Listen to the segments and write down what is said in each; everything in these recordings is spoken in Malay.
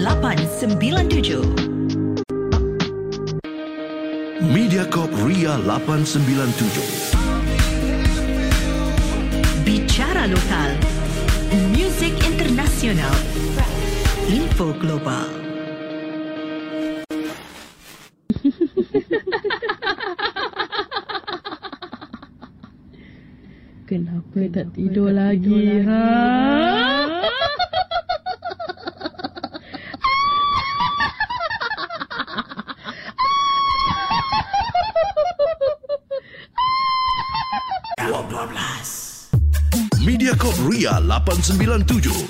897. Mediacorp Ria 897. Bicara lokal. Muzik internasional. Info global. Kenapa tak tidur lagi, ha? 897.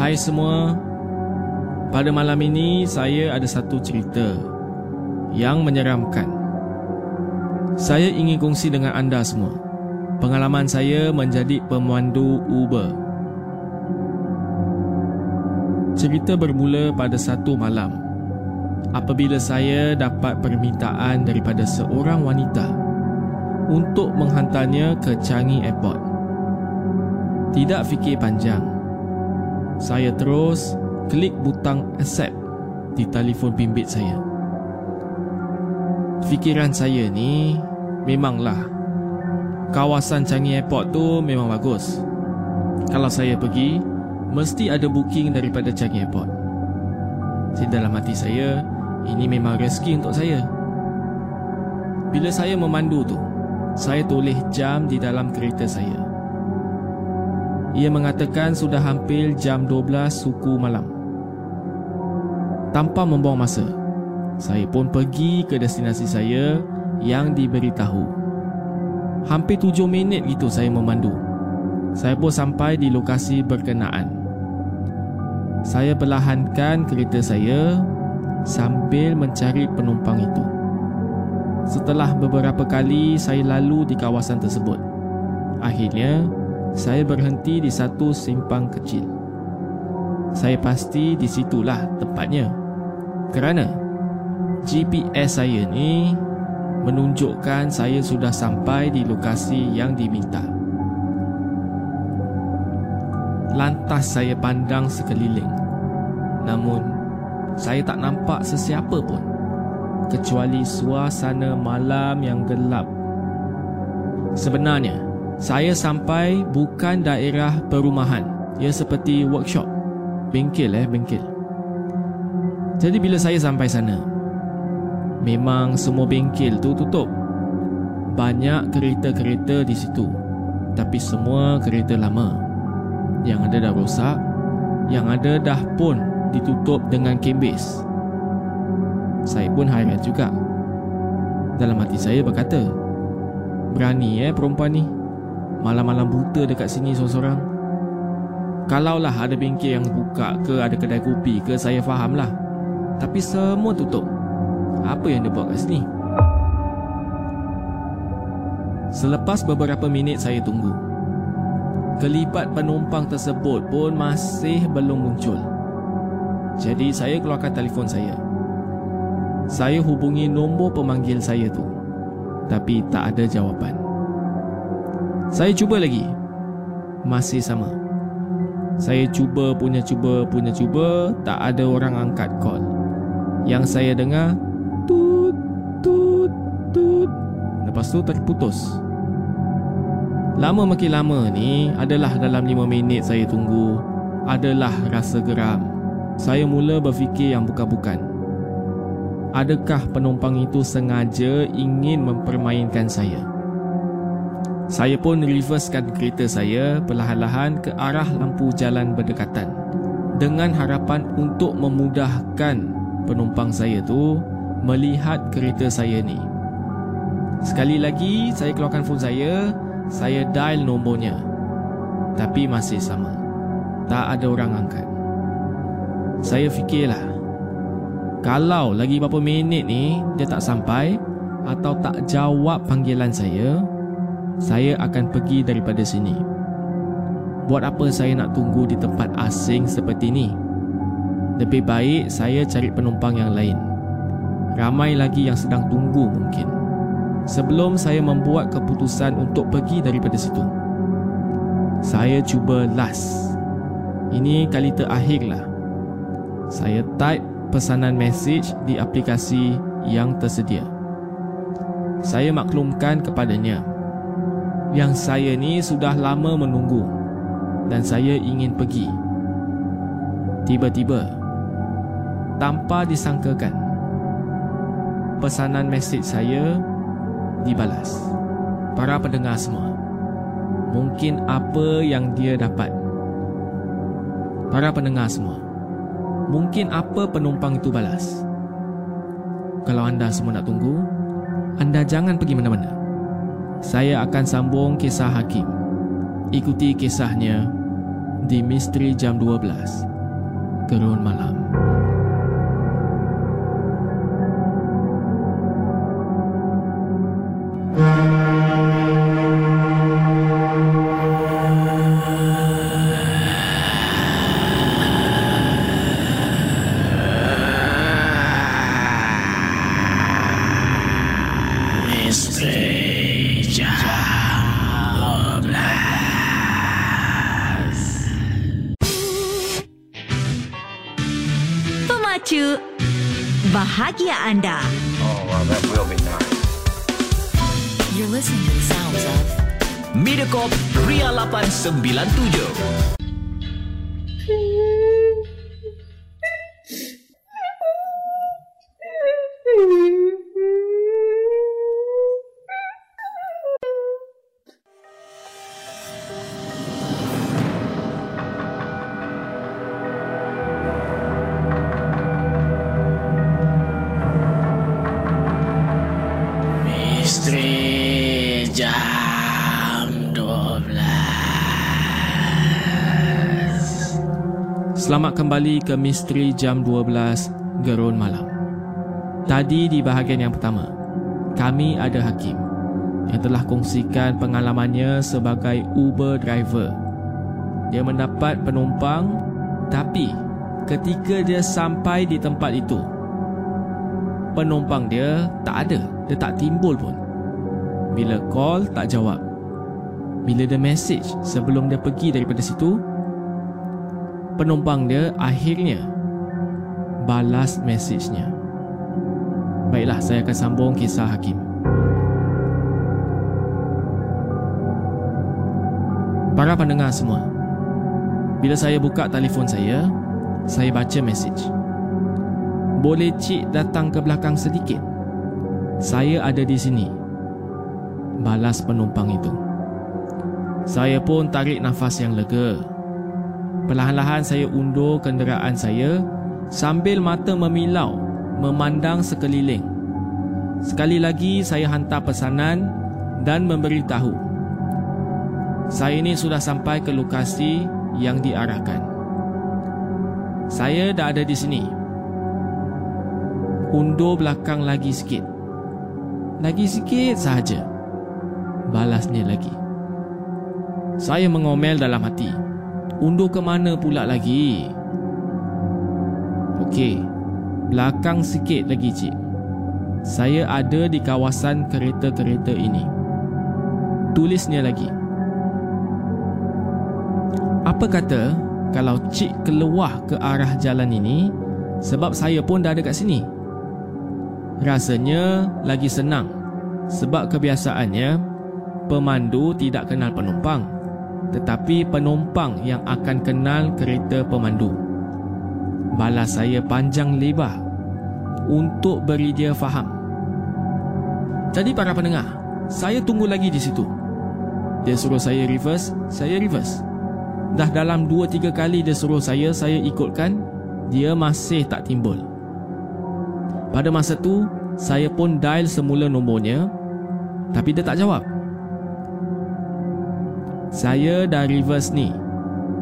Hai semua, pada malam ini saya ada satu cerita yang menyeramkan. Saya ingin kongsi dengan anda semua. Pengalaman saya menjadi pemandu Uber. Cerita bermula pada satu malam apabila saya dapat permintaan daripada seorang wanita untuk menghantarnya ke Changi Airport. Tidak fikir panjang. Saya terus klik butang accept di telefon bimbit saya. Fikiran saya ni memanglah kawasan Changi Airport tu memang bagus. Kalau saya pergi, mesti ada booking daripada Changi Airport. Di dalam hati saya, ini memang rezeki untuk saya. Bila saya memandu tu, saya tulis jam di dalam kereta saya. Ia mengatakan sudah hampir jam 12 suku malam. Tanpa membuang masa, saya pun pergi ke destinasi saya yang diberitahu. Hampir tujuh minit gitu saya memandu. Saya pun sampai di lokasi berkenaan. Saya perlahankan kereta saya sambil mencari penumpang itu. Setelah beberapa kali saya lalu di kawasan tersebut, akhirnya saya berhenti di satu simpang kecil. Saya pasti di situlah tempatnya. Kerana GPS saya ni menunjukkan saya sudah sampai di lokasi yang diminta. Lantas saya pandang sekeliling. Namun, saya tak nampak sesiapa pun kecuali suasana malam yang gelap. Sebenarnya, saya sampai bukan daerah perumahan. Ia seperti workshop. Bengkel eh, bengkel. Jadi bila saya sampai sana, memang semua bengkel tu tutup. banyak kereta-kereta di situ. Tapi semua kereta lama. Yang ada dah rosak, yang ada dah pun ditutup dengan kembis. Saya pun hairan juga. Dalam hati saya berkata, Berani eh perempuan ni. Malam-malam buta dekat sini seorang-seorang. Kalaulah ada bengkel yang buka ke ada kedai kopi ke saya fahamlah. Tapi semua tutup. Apa yang dia buat kat sini? Selepas beberapa minit saya tunggu. Kelipat penumpang tersebut pun masih belum muncul. Jadi saya keluarkan telefon saya. Saya hubungi nombor pemanggil saya tu. Tapi tak ada jawapan. Saya cuba lagi. Masih sama. Saya cuba punya cuba punya cuba tak ada orang angkat call. Yang saya dengar tut tut tut. Lepas tu terputus. Lama makin lama ni adalah dalam 5 minit saya tunggu. Adalah rasa geram. Saya mula berfikir yang bukan-bukan. Adakah penumpang itu sengaja ingin mempermainkan saya? Saya pun reversekan kereta saya perlahan-lahan ke arah lampu jalan berdekatan dengan harapan untuk memudahkan penumpang saya tu melihat kereta saya ni. Sekali lagi saya keluarkan phone saya, saya dial nombornya. Tapi masih sama. Tak ada orang angkat. Saya fikirlah, kalau lagi beberapa minit ni dia tak sampai atau tak jawab panggilan saya, saya akan pergi daripada sini. Buat apa saya nak tunggu di tempat asing seperti ni? Lebih baik saya cari penumpang yang lain. Ramai lagi yang sedang tunggu mungkin. Sebelum saya membuat keputusan untuk pergi daripada situ. Saya cuba last. Ini kali terakhir lah. Saya type pesanan message di aplikasi yang tersedia. Saya maklumkan kepadanya yang saya ni sudah lama menunggu dan saya ingin pergi. Tiba-tiba, tanpa disangkakan, pesanan message saya dibalas. Para pendengar semua, mungkin apa yang dia dapat? Para pendengar semua, mungkin apa penumpang itu balas. Kalau anda semua nak tunggu, anda jangan pergi mana-mana. Saya akan sambung kisah Hakim. Ikuti kisahnya di Misteri Jam 12. Gerun Malam. Pemacu bahagia anda. Oh, well, that will be nice. You're listening to the sounds of Mediacorp Ria 897. Kembali ke Misteri Jam 12 Gerun Malam. Tadi di bahagian yang pertama, kami ada Hakim yang telah kongsikan pengalamannya sebagai Uber driver. Dia mendapat penumpang tapi ketika dia sampai di tempat itu, penumpang dia tak ada, dia tak timbul pun. Bila call tak jawab. Bila dia message sebelum dia pergi daripada situ, penumpang dia akhirnya balas mesejnya. Baiklah, saya akan sambung kisah Hakim. Para pendengar semua, bila saya buka telefon saya, saya baca mesej. Boleh cik datang ke belakang sedikit? Saya ada di sini. Balas penumpang itu. Saya pun tarik nafas yang lega. Perlahan-lahan saya undur kenderaan saya sambil mata memilau memandang sekeliling. Sekali lagi saya hantar pesanan dan memberitahu. Saya ini sudah sampai ke lokasi yang diarahkan. Saya dah ada di sini. Undur belakang lagi sikit. Lagi sikit sahaja. Balasnya lagi. Saya mengomel dalam hati. Undur ke mana pula lagi? Okey. Belakang sikit lagi, cik. Saya ada di kawasan kereta-kereta ini. Tulisnya lagi. Apa kata kalau cik keluar ke arah jalan ini sebab saya pun dah ada kat sini? Rasanya lagi senang sebab kebiasaannya pemandu tidak kenal penumpang tetapi penumpang yang akan kenal kereta pemandu. Balas saya panjang lebar untuk beri dia faham. Jadi para pendengar, saya tunggu lagi di situ. Dia suruh saya reverse, saya reverse. Dah dalam 2-3 kali dia suruh saya, saya ikutkan, dia masih tak timbul. Pada masa tu, saya pun dial semula nombornya tapi dia tak jawab. Saya dah reverse ni.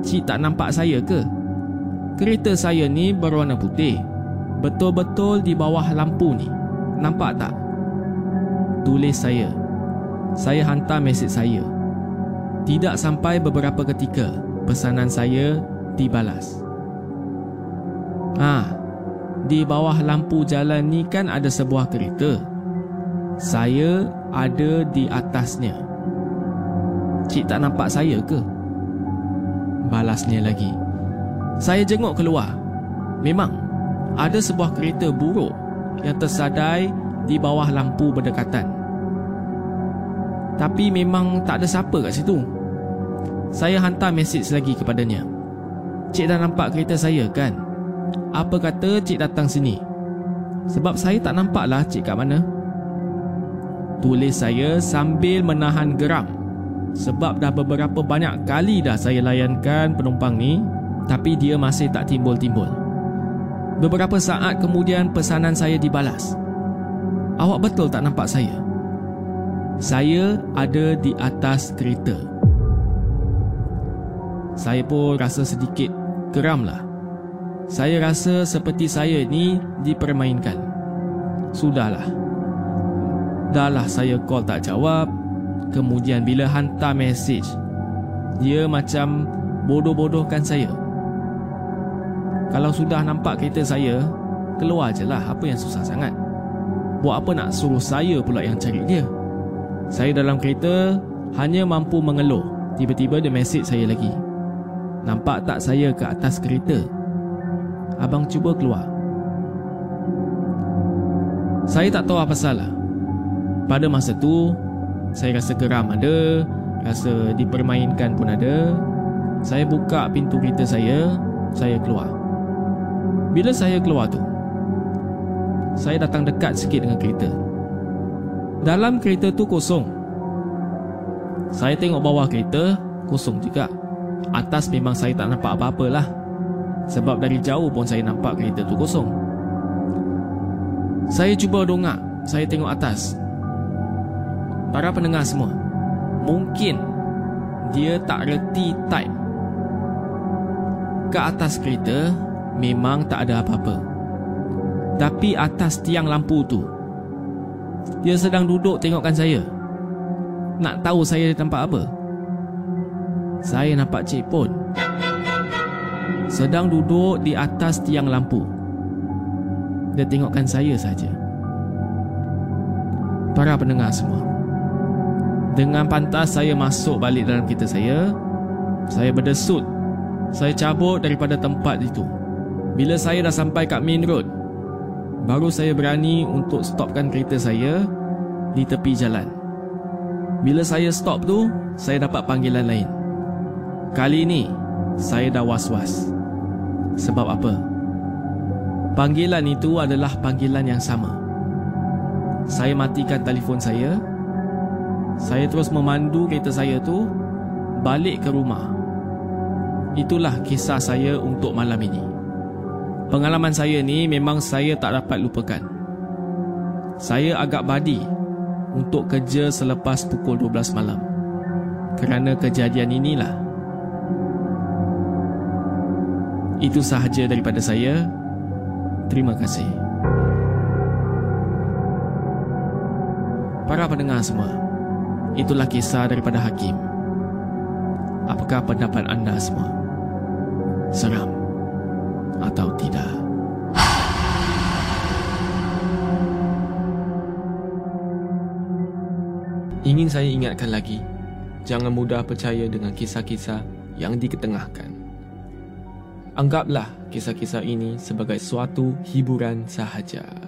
Cik tak nampak saya ke? Kereta saya ni berwarna putih. Betul-betul di bawah lampu ni. Nampak tak? Tulis saya. Saya hantar mesej saya. Tidak sampai beberapa ketika pesanan saya dibalas. Ah, di bawah lampu jalan ni kan ada sebuah kereta. Saya ada di atasnya. Cik tak nampak saya ke? Balasnya lagi. Saya jenguk keluar. Memang ada sebuah kereta buruk yang tersadai di bawah lampu berdekatan. Tapi memang tak ada siapa kat situ. Saya hantar mesej lagi kepadanya. Cik dah nampak kereta saya kan? Apa kata cik datang sini? Sebab saya tak nampaklah cik kat mana. Tulis saya sambil menahan geram. Sebab dah beberapa banyak kali dah saya layankan penumpang ni tapi dia masih tak timbul-timbul. Beberapa saat kemudian pesanan saya dibalas. Awak betul tak nampak saya? Saya ada di atas kereta. Saya pun rasa sedikit geramlah. Saya rasa seperti saya ni dipermainkan. Sudahlah. Dahlah saya call tak jawab. Kemudian bila hantar mesej, dia macam bodoh-bodohkan saya. Kalau sudah nampak kereta saya, keluar je lah apa yang susah sangat. Buat apa nak suruh saya pula yang cari dia? Saya dalam kereta hanya mampu mengeluh. Tiba-tiba dia mesej saya lagi. Nampak tak saya ke atas kereta? Abang cuba keluar. Saya tak tahu apa salah. Pada masa tu, saya rasa geram ada, rasa dipermainkan pun ada. Saya buka pintu kereta saya, saya keluar. Bila saya keluar tu, saya datang dekat sikit dengan kereta. Dalam kereta tu kosong. Saya tengok bawah kereta, kosong juga. Atas memang saya tak nampak apa-apa lah Sebab dari jauh pun saya nampak kereta tu kosong Saya cuba dongak Saya tengok atas Para pendengar semua Mungkin Dia tak reti type Ke atas kereta Memang tak ada apa-apa. Tapi atas tiang lampu tu Dia sedang duduk tengokkan saya. Nak tahu saya tempat apa? Saya nampak cik pun Sedang duduk di atas tiang lampu. Dia tengokkan saya saja. Para pendengar semua Dengan pantas saya masuk balik dalam kereta saya Saya berdesut Saya cabut daripada tempat itu Bila saya dah sampai kat main road Baru saya berani untuk stopkan kereta saya Di tepi jalan Bila saya stop tu Saya dapat panggilan lain Kali ini saya dah was-was. Sebab apa? Panggilan itu adalah panggilan yang sama. Saya matikan telefon saya. Saya terus memandu kereta saya tu balik ke rumah. Itulah kisah saya untuk malam ini. Pengalaman saya ni memang saya tak dapat lupakan. Saya agak badi untuk kerja selepas pukul 12 malam. Kerana kejadian inilah. Itu sahaja daripada saya. Terima kasih. Para pendengar semua, itulah kisah daripada Hakim. Apakah pendapat anda semua? Seram atau tidak? Ingin saya ingatkan lagi, jangan mudah percaya dengan kisah-kisah yang diketengahkan. Anggaplah kisah-kisah ini sebagai suatu hiburan sahaja.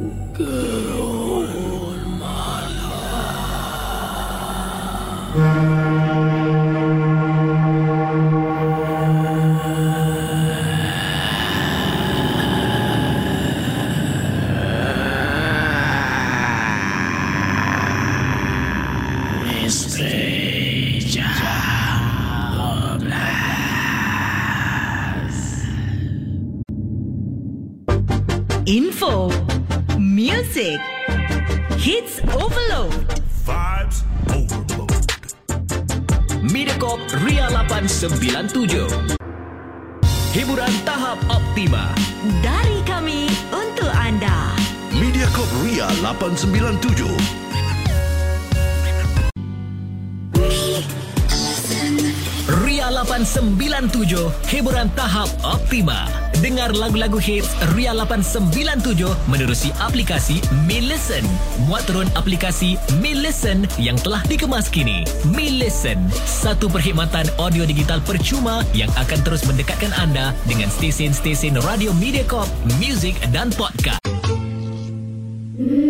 Gerun 897, hiburan tahap optima. Dengar lagu-lagu hits Ria 897 menerusi aplikasi Mi Listen. Muat turun aplikasi Mi Listen yang telah dikemas kini. Mi Listen, satu perkhidmatan audio digital percuma yang akan terus mendekatkan anda dengan stesen-stesen radio Mediacorp, muzik dan podcast. Misteri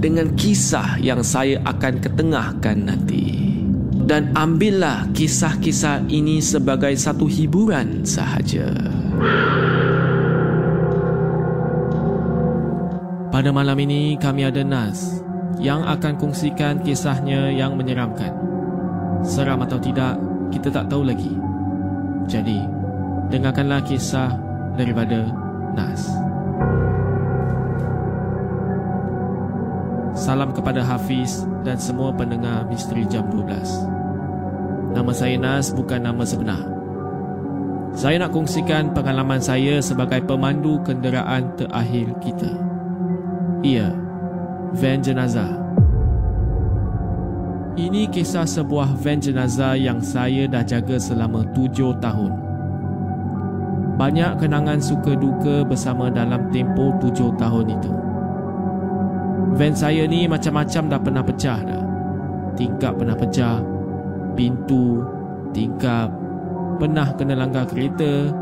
dengan kisah yang saya akan ketengahkan nanti. Dan ambillah kisah-kisah ini sebagai satu hiburan sahaja. Pada malam ini kami ada Nas yang akan kongsikan kisahnya yang menyeramkan. Seram atau tidak, kita tak tahu lagi. Jadi, dengarkanlah kisah daripada Nas. Salam kepada Hafiz dan semua pendengar Misteri Jam 12. Nama saya Nas bukan nama sebenar. Saya nak kongsikan pengalaman saya sebagai pemandu kenderaan terakhir kita. Ia, van jenazah. Ini kisah sebuah van jenazah yang saya dah jaga selama tujuh tahun. Banyak kenangan suka duka bersama dalam tempoh tujuh tahun itu. Van saya ni macam-macam dah pernah pecah dah. Tingkap pernah pecah, pintu, tingkap, pernah kena langgar kereta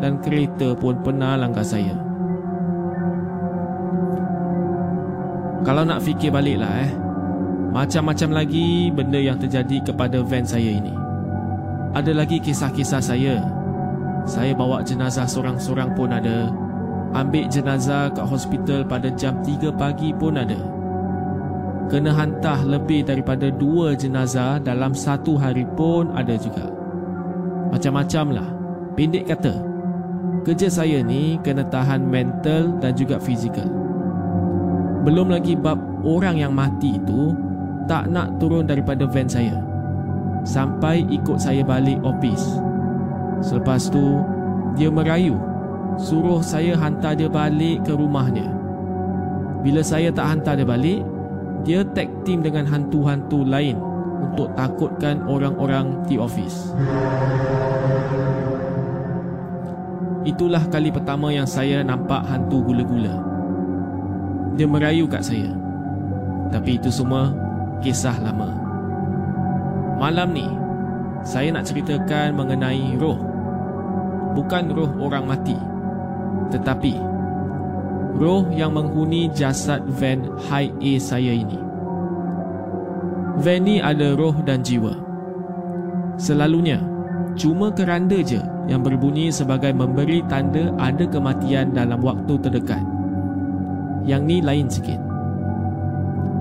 dan kereta pun pernah langgar saya. Kalau nak fikir baliklah eh, macam-macam lagi benda yang terjadi kepada van saya ini. Ada lagi kisah-kisah saya. Saya bawa jenazah seorang-seorang pun ada. Ambil jenazah kat hospital pada jam 3 pagi pun ada. Kena hantar lebih daripada dua jenazah dalam satu hari pun ada juga. Macam-macam lah. Pendek kata, kerja saya ni kena tahan mental dan juga fizikal. Belum lagi bab orang yang mati itu tak nak turun daripada van saya sampai ikut saya balik office. Selepas tu, dia merayu suruh saya hantar dia balik ke rumahnya. Bila saya tak hantar dia balik, dia tag team dengan hantu-hantu lain untuk takutkan orang-orang di office. Itulah kali pertama yang saya nampak hantu gula-gula. Dia merayu kat saya. Tapi itu semua kisah lama. Malam ni, saya nak ceritakan mengenai roh. Bukan roh orang mati. Tetapi, roh yang menghuni jasad van High A saya ini. Van ni ada roh dan jiwa. Selalunya, cuma keranda je yang berbunyi sebagai memberi tanda ada kematian dalam waktu terdekat. Yang ni lain sikit.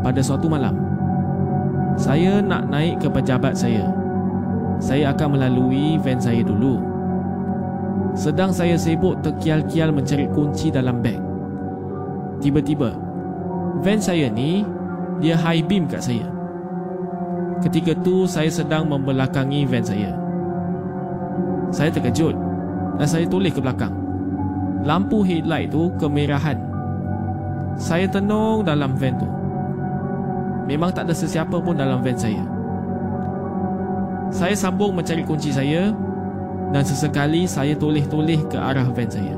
Pada suatu malam, saya nak naik ke pejabat saya. Saya akan melalui van saya dulu. Sedang saya sibuk terkial-kial mencari kunci dalam beg. Tiba-tiba, van saya ni dia high beam kat saya. Ketika tu saya sedang membelakangi van saya. Saya terkejut dan saya toleh ke belakang. Lampu headlight tu kemerahan. Saya tenung dalam van tu. Memang tak ada sesiapa pun dalam van saya. Saya sambung mencari kunci saya dan sesekali saya toleh-toleh ke arah van saya.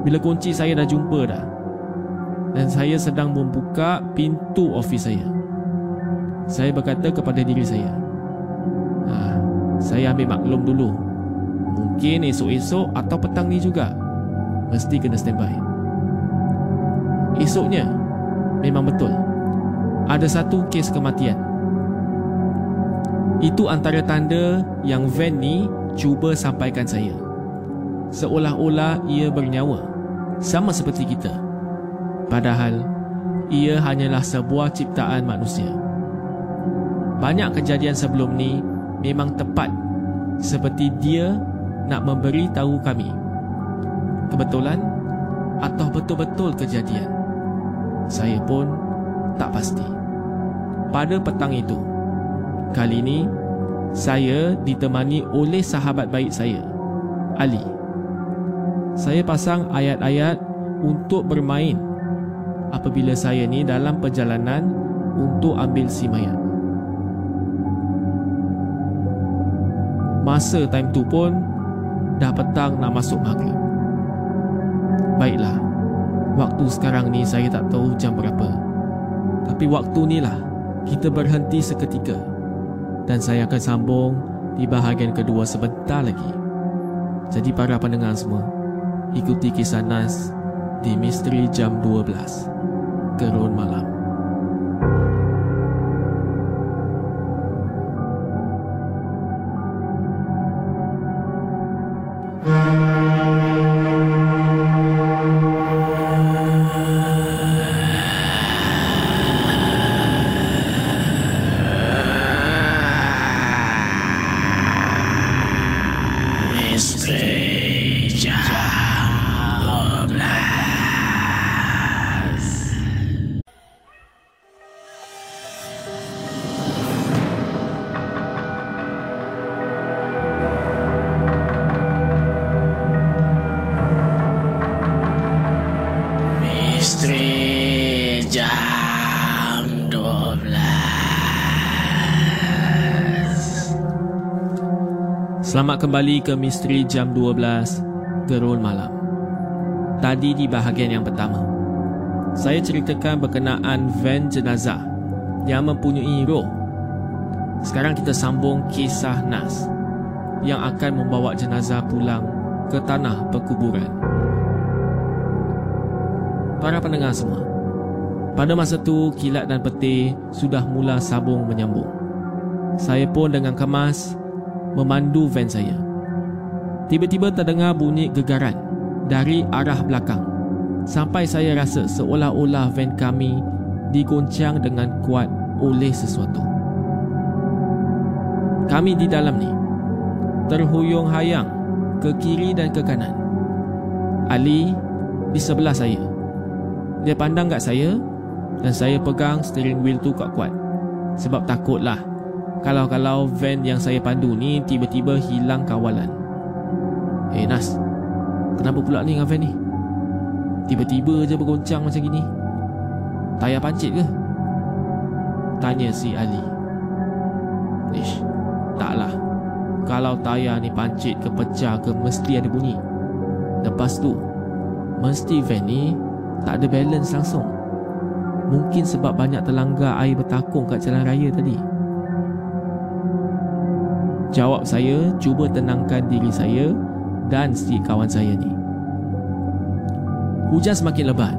Bila kunci saya dah jumpa dah dan saya sedang membuka pintu ofis saya. Saya berkata kepada diri saya, ha, saya ambil maklum dulu. Mungkin esok-esok atau petang ni juga. Mesti kena standby. Esoknya, memang betul ada satu kes kematian. Itu antara tanda yang van ni cuba sampaikan saya. Seolah-olah ia bernyawa, sama seperti kita. Padahal, ia hanyalah sebuah ciptaan manusia. Banyak kejadian sebelum ni memang tepat seperti dia nak memberi tahu kami. Kebetulan atau betul-betul kejadian. Saya pun tak pasti pada petang itu. Kali ini, saya ditemani oleh sahabat baik saya, Ali. Saya pasang ayat-ayat untuk bermain apabila saya ni dalam perjalanan untuk ambil si mayat. Masa time tu pun dah petang nak masuk maghrib. Baiklah, waktu sekarang ni saya tak tahu jam berapa. Tapi waktu ni lah kita berhenti seketika dan saya akan sambung di bahagian kedua sebentar lagi. Jadi para pendengar semua, ikuti kisah Nas di Misteri Jam 12. Gerun Malam. Selamat kembali ke Misteri Jam 12 Gerul Malam. Tadi di bahagian yang pertama Saya ceritakan berkenaan van jenazah Yang mempunyai roh Sekarang kita sambung kisah Nas Yang akan membawa jenazah pulang ke tanah perkuburan. Para pendengar semua Pada masa tu kilat dan peti sudah mula sabung menyambung. Saya pun dengan kemas memandu van saya. Tiba-tiba terdengar bunyi gegaran dari arah belakang sampai saya rasa seolah-olah van kami digoncang dengan kuat oleh sesuatu. Kami di dalam ni terhuyung hayang ke kiri dan ke kanan. Ali di sebelah saya. Dia pandang kat saya dan saya pegang steering wheel tu kuat-kuat sebab takutlah kalau-kalau van yang saya pandu ni tiba-tiba hilang kawalan. Eh Nas, kenapa pula ni dengan van ni? Tiba-tiba je bergoncang macam gini. Tayar pancit ke? Tanya si Ali. Ish, taklah. Kalau tayar ni pancit ke pecah ke mesti ada bunyi. Lepas tu, mesti van ni tak ada balance langsung. Mungkin sebab banyak terlanggar air bertakung kat jalan raya tadi. Jawab saya cuba tenangkan diri saya dan si kawan saya ni. Hujan semakin lebat.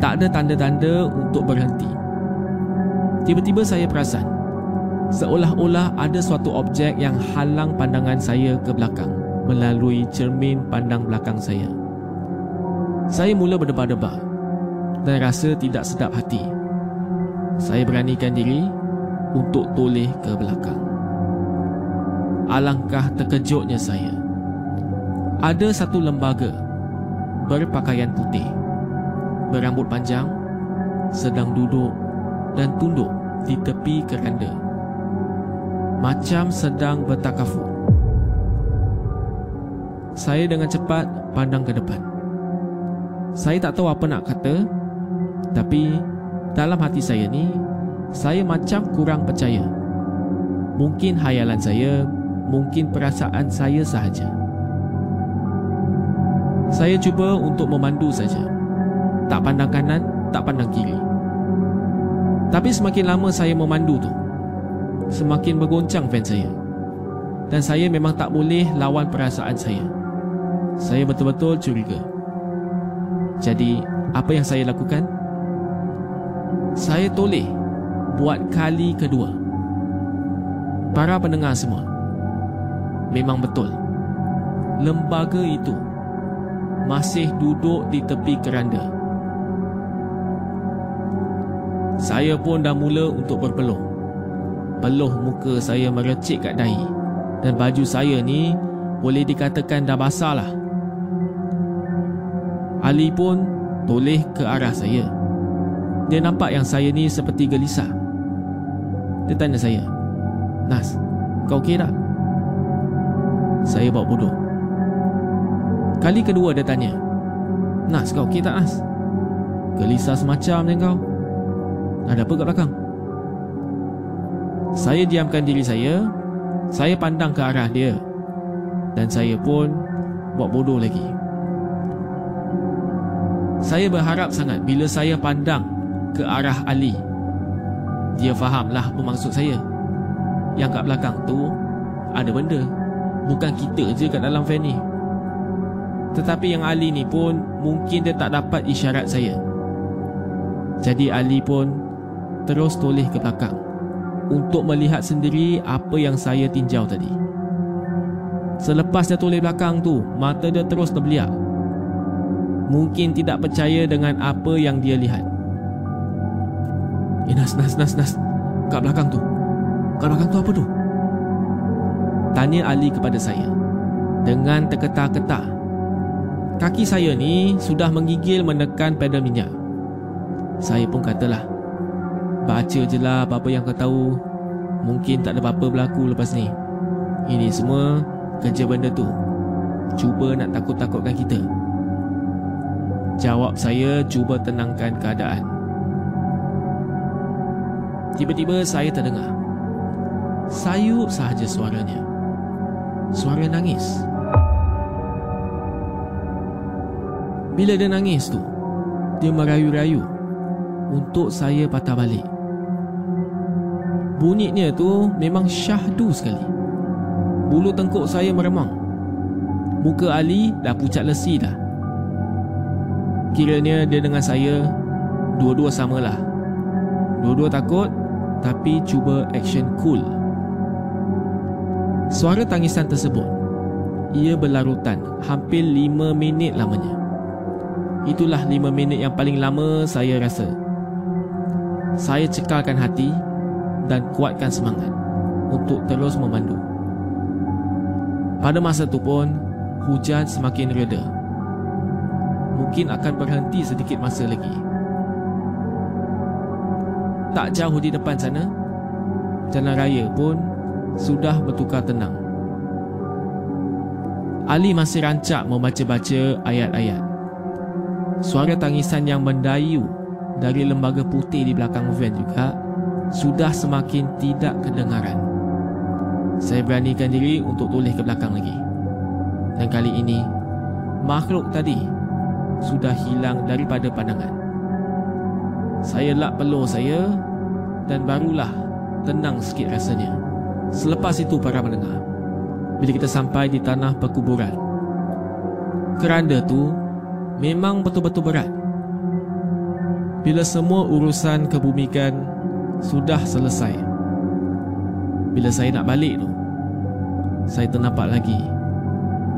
Tak ada tanda-tanda untuk berhenti. Tiba-tiba saya perasan seolah-olah ada suatu objek yang halang pandangan saya ke belakang melalui cermin pandang belakang saya. Saya mula berdebar-debar dan rasa tidak sedap hati. Saya beranikan diri untuk toleh ke belakang. Alangkah terkejutnya saya. Ada satu lembaga berpakaian putih, berambut panjang, sedang duduk dan tunduk di tepi keranda. Macam sedang bertakafur. Saya dengan cepat pandang ke depan. Saya tak tahu apa nak kata, tapi dalam hati saya ni, saya macam kurang percaya. Mungkin hayalan saya mungkin perasaan saya sahaja. Saya cuba untuk memandu saja. Tak pandang kanan, tak pandang kiri. Tapi semakin lama saya memandu tu, semakin bergoncang van saya. Dan saya memang tak boleh lawan perasaan saya. Saya betul-betul curiga. Jadi, apa yang saya lakukan? Saya toleh buat kali kedua. Para pendengar semua, Memang betul. Lembaga itu masih duduk di tepi keranda. Saya pun dah mula untuk berpeluh. Peluh muka saya merecik kat dahi dan baju saya ni boleh dikatakan dah basah lah. Ali pun toleh ke arah saya. Dia nampak yang saya ni seperti gelisah. Dia tanya saya, Nas, kau okey tak? Saya buat bodoh. Kali kedua dia tanya Nas kau okey tak Nas? Gelisah semacam ni kau. Ada apa kat belakang? Saya diamkan diri saya Saya pandang ke arah dia Dan saya pun Buat bodoh lagi. Saya berharap sangat Bila saya pandang Ke arah Ali. Dia fahamlah apa maksud saya. Yang kat belakang tu Ada benda Bukan kita je kat dalam van ni. Tetapi yang Ali ni pun Mungkin dia tak dapat isyarat saya. Jadi Ali pun Terus toleh ke belakang Untuk melihat sendiri Apa yang saya tinjau tadi. Selepas dia toleh belakang tu Mata dia terus terbeliak. Mungkin tidak percaya dengan apa yang dia lihat. Eh Nas, Nas, Nas, Nas. Kat belakang tu. Kat belakang tu apa tu? Tanya Ali kepada saya Dengan terketar-ketar Kaki saya ni sudah menggigil menekan pedal minyak Saya pun katalah Baca je lah apa-apa yang kau tahu Mungkin tak ada apa-apa berlaku lepas ni Ini semua kerja benda tu Cuba nak takut-takutkan kita Jawab saya cuba tenangkan keadaan. Tiba-tiba saya terdengar. Sayup sahaja suaranya. Suara nangis. Bila dia nangis tu, dia merayu-rayu untuk saya patah balik. Bunyinya tu memang syahdu sekali. Bulu tengkuk saya meremang. Muka Ali dah pucat lesi dah. Kiranya dia dengan saya dua-dua samalah. Dua-dua takut tapi cuba action cool. Suara tangisan tersebut ia berlarutan hampir lima minit lamanya. Itulah lima minit yang paling lama saya rasa. Saya cekalkan hati dan kuatkan semangat untuk terus memandu. Pada masa itu pun, hujan semakin reda. Mungkin akan berhenti sedikit masa lagi. Tak jauh di depan sana, jalan raya pun sudah bertukar tenang. Ali masih rancak membaca-baca ayat-ayat. Suara tangisan yang mendayu dari lembaga putih di belakang van juga sudah semakin tidak kedengaran. Saya beranikan diri untuk tulis ke belakang lagi. Dan kali ini, makhluk tadi sudah hilang daripada pandangan. Saya lap peluh saya dan barulah tenang sikit rasanya. Selepas itu para pendengar, bila kita sampai di tanah perkuburan, keranda tu memang betul-betul berat. Bila semua urusan kebumikan sudah selesai. Bila saya nak balik tu, saya ternampak lagi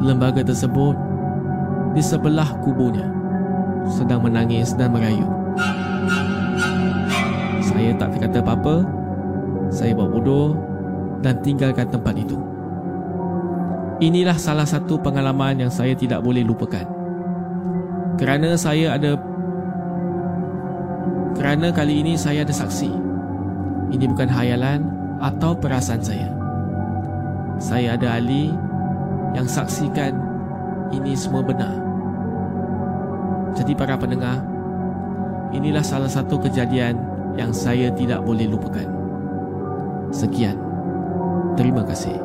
lembaga tersebut di sebelah kuburnya sedang menangis dan merayu. Saya tak kata apa-apa. Saya buat bodoh dan tinggalkan tempat itu. Inilah salah satu pengalaman yang saya tidak boleh lupakan. Kerana saya ada kerana kali ini saya ada saksi. Ini bukan hayalan atau perasaan saya. Saya ada ahli yang saksikan ini semua benar. Jadi para pendengar, inilah salah satu kejadian yang saya tidak boleh lupakan. Sekian. Terima kasih.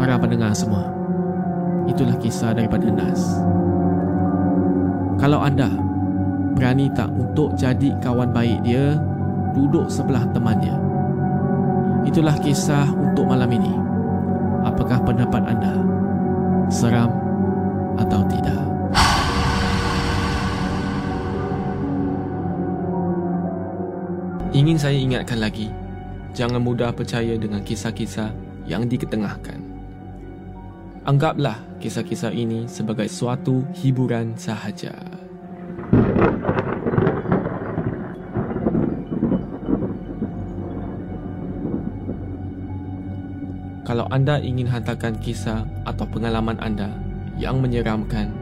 Para pendengar semua, itulah kisah daripada Nas. Kalau anda berani tak untuk jadi kawan baik dia, duduk sebelah temannya. Itulah kisah untuk malam ini. Apakah pendapat anda? Seram atau tidak? Ingin saya ingatkan lagi, jangan mudah percaya dengan kisah-kisah yang diketengahkan. Anggaplah kisah-kisah ini sebagai suatu hiburan sahaja. Kalau anda ingin hantarkan kisah atau pengalaman anda yang menyeramkan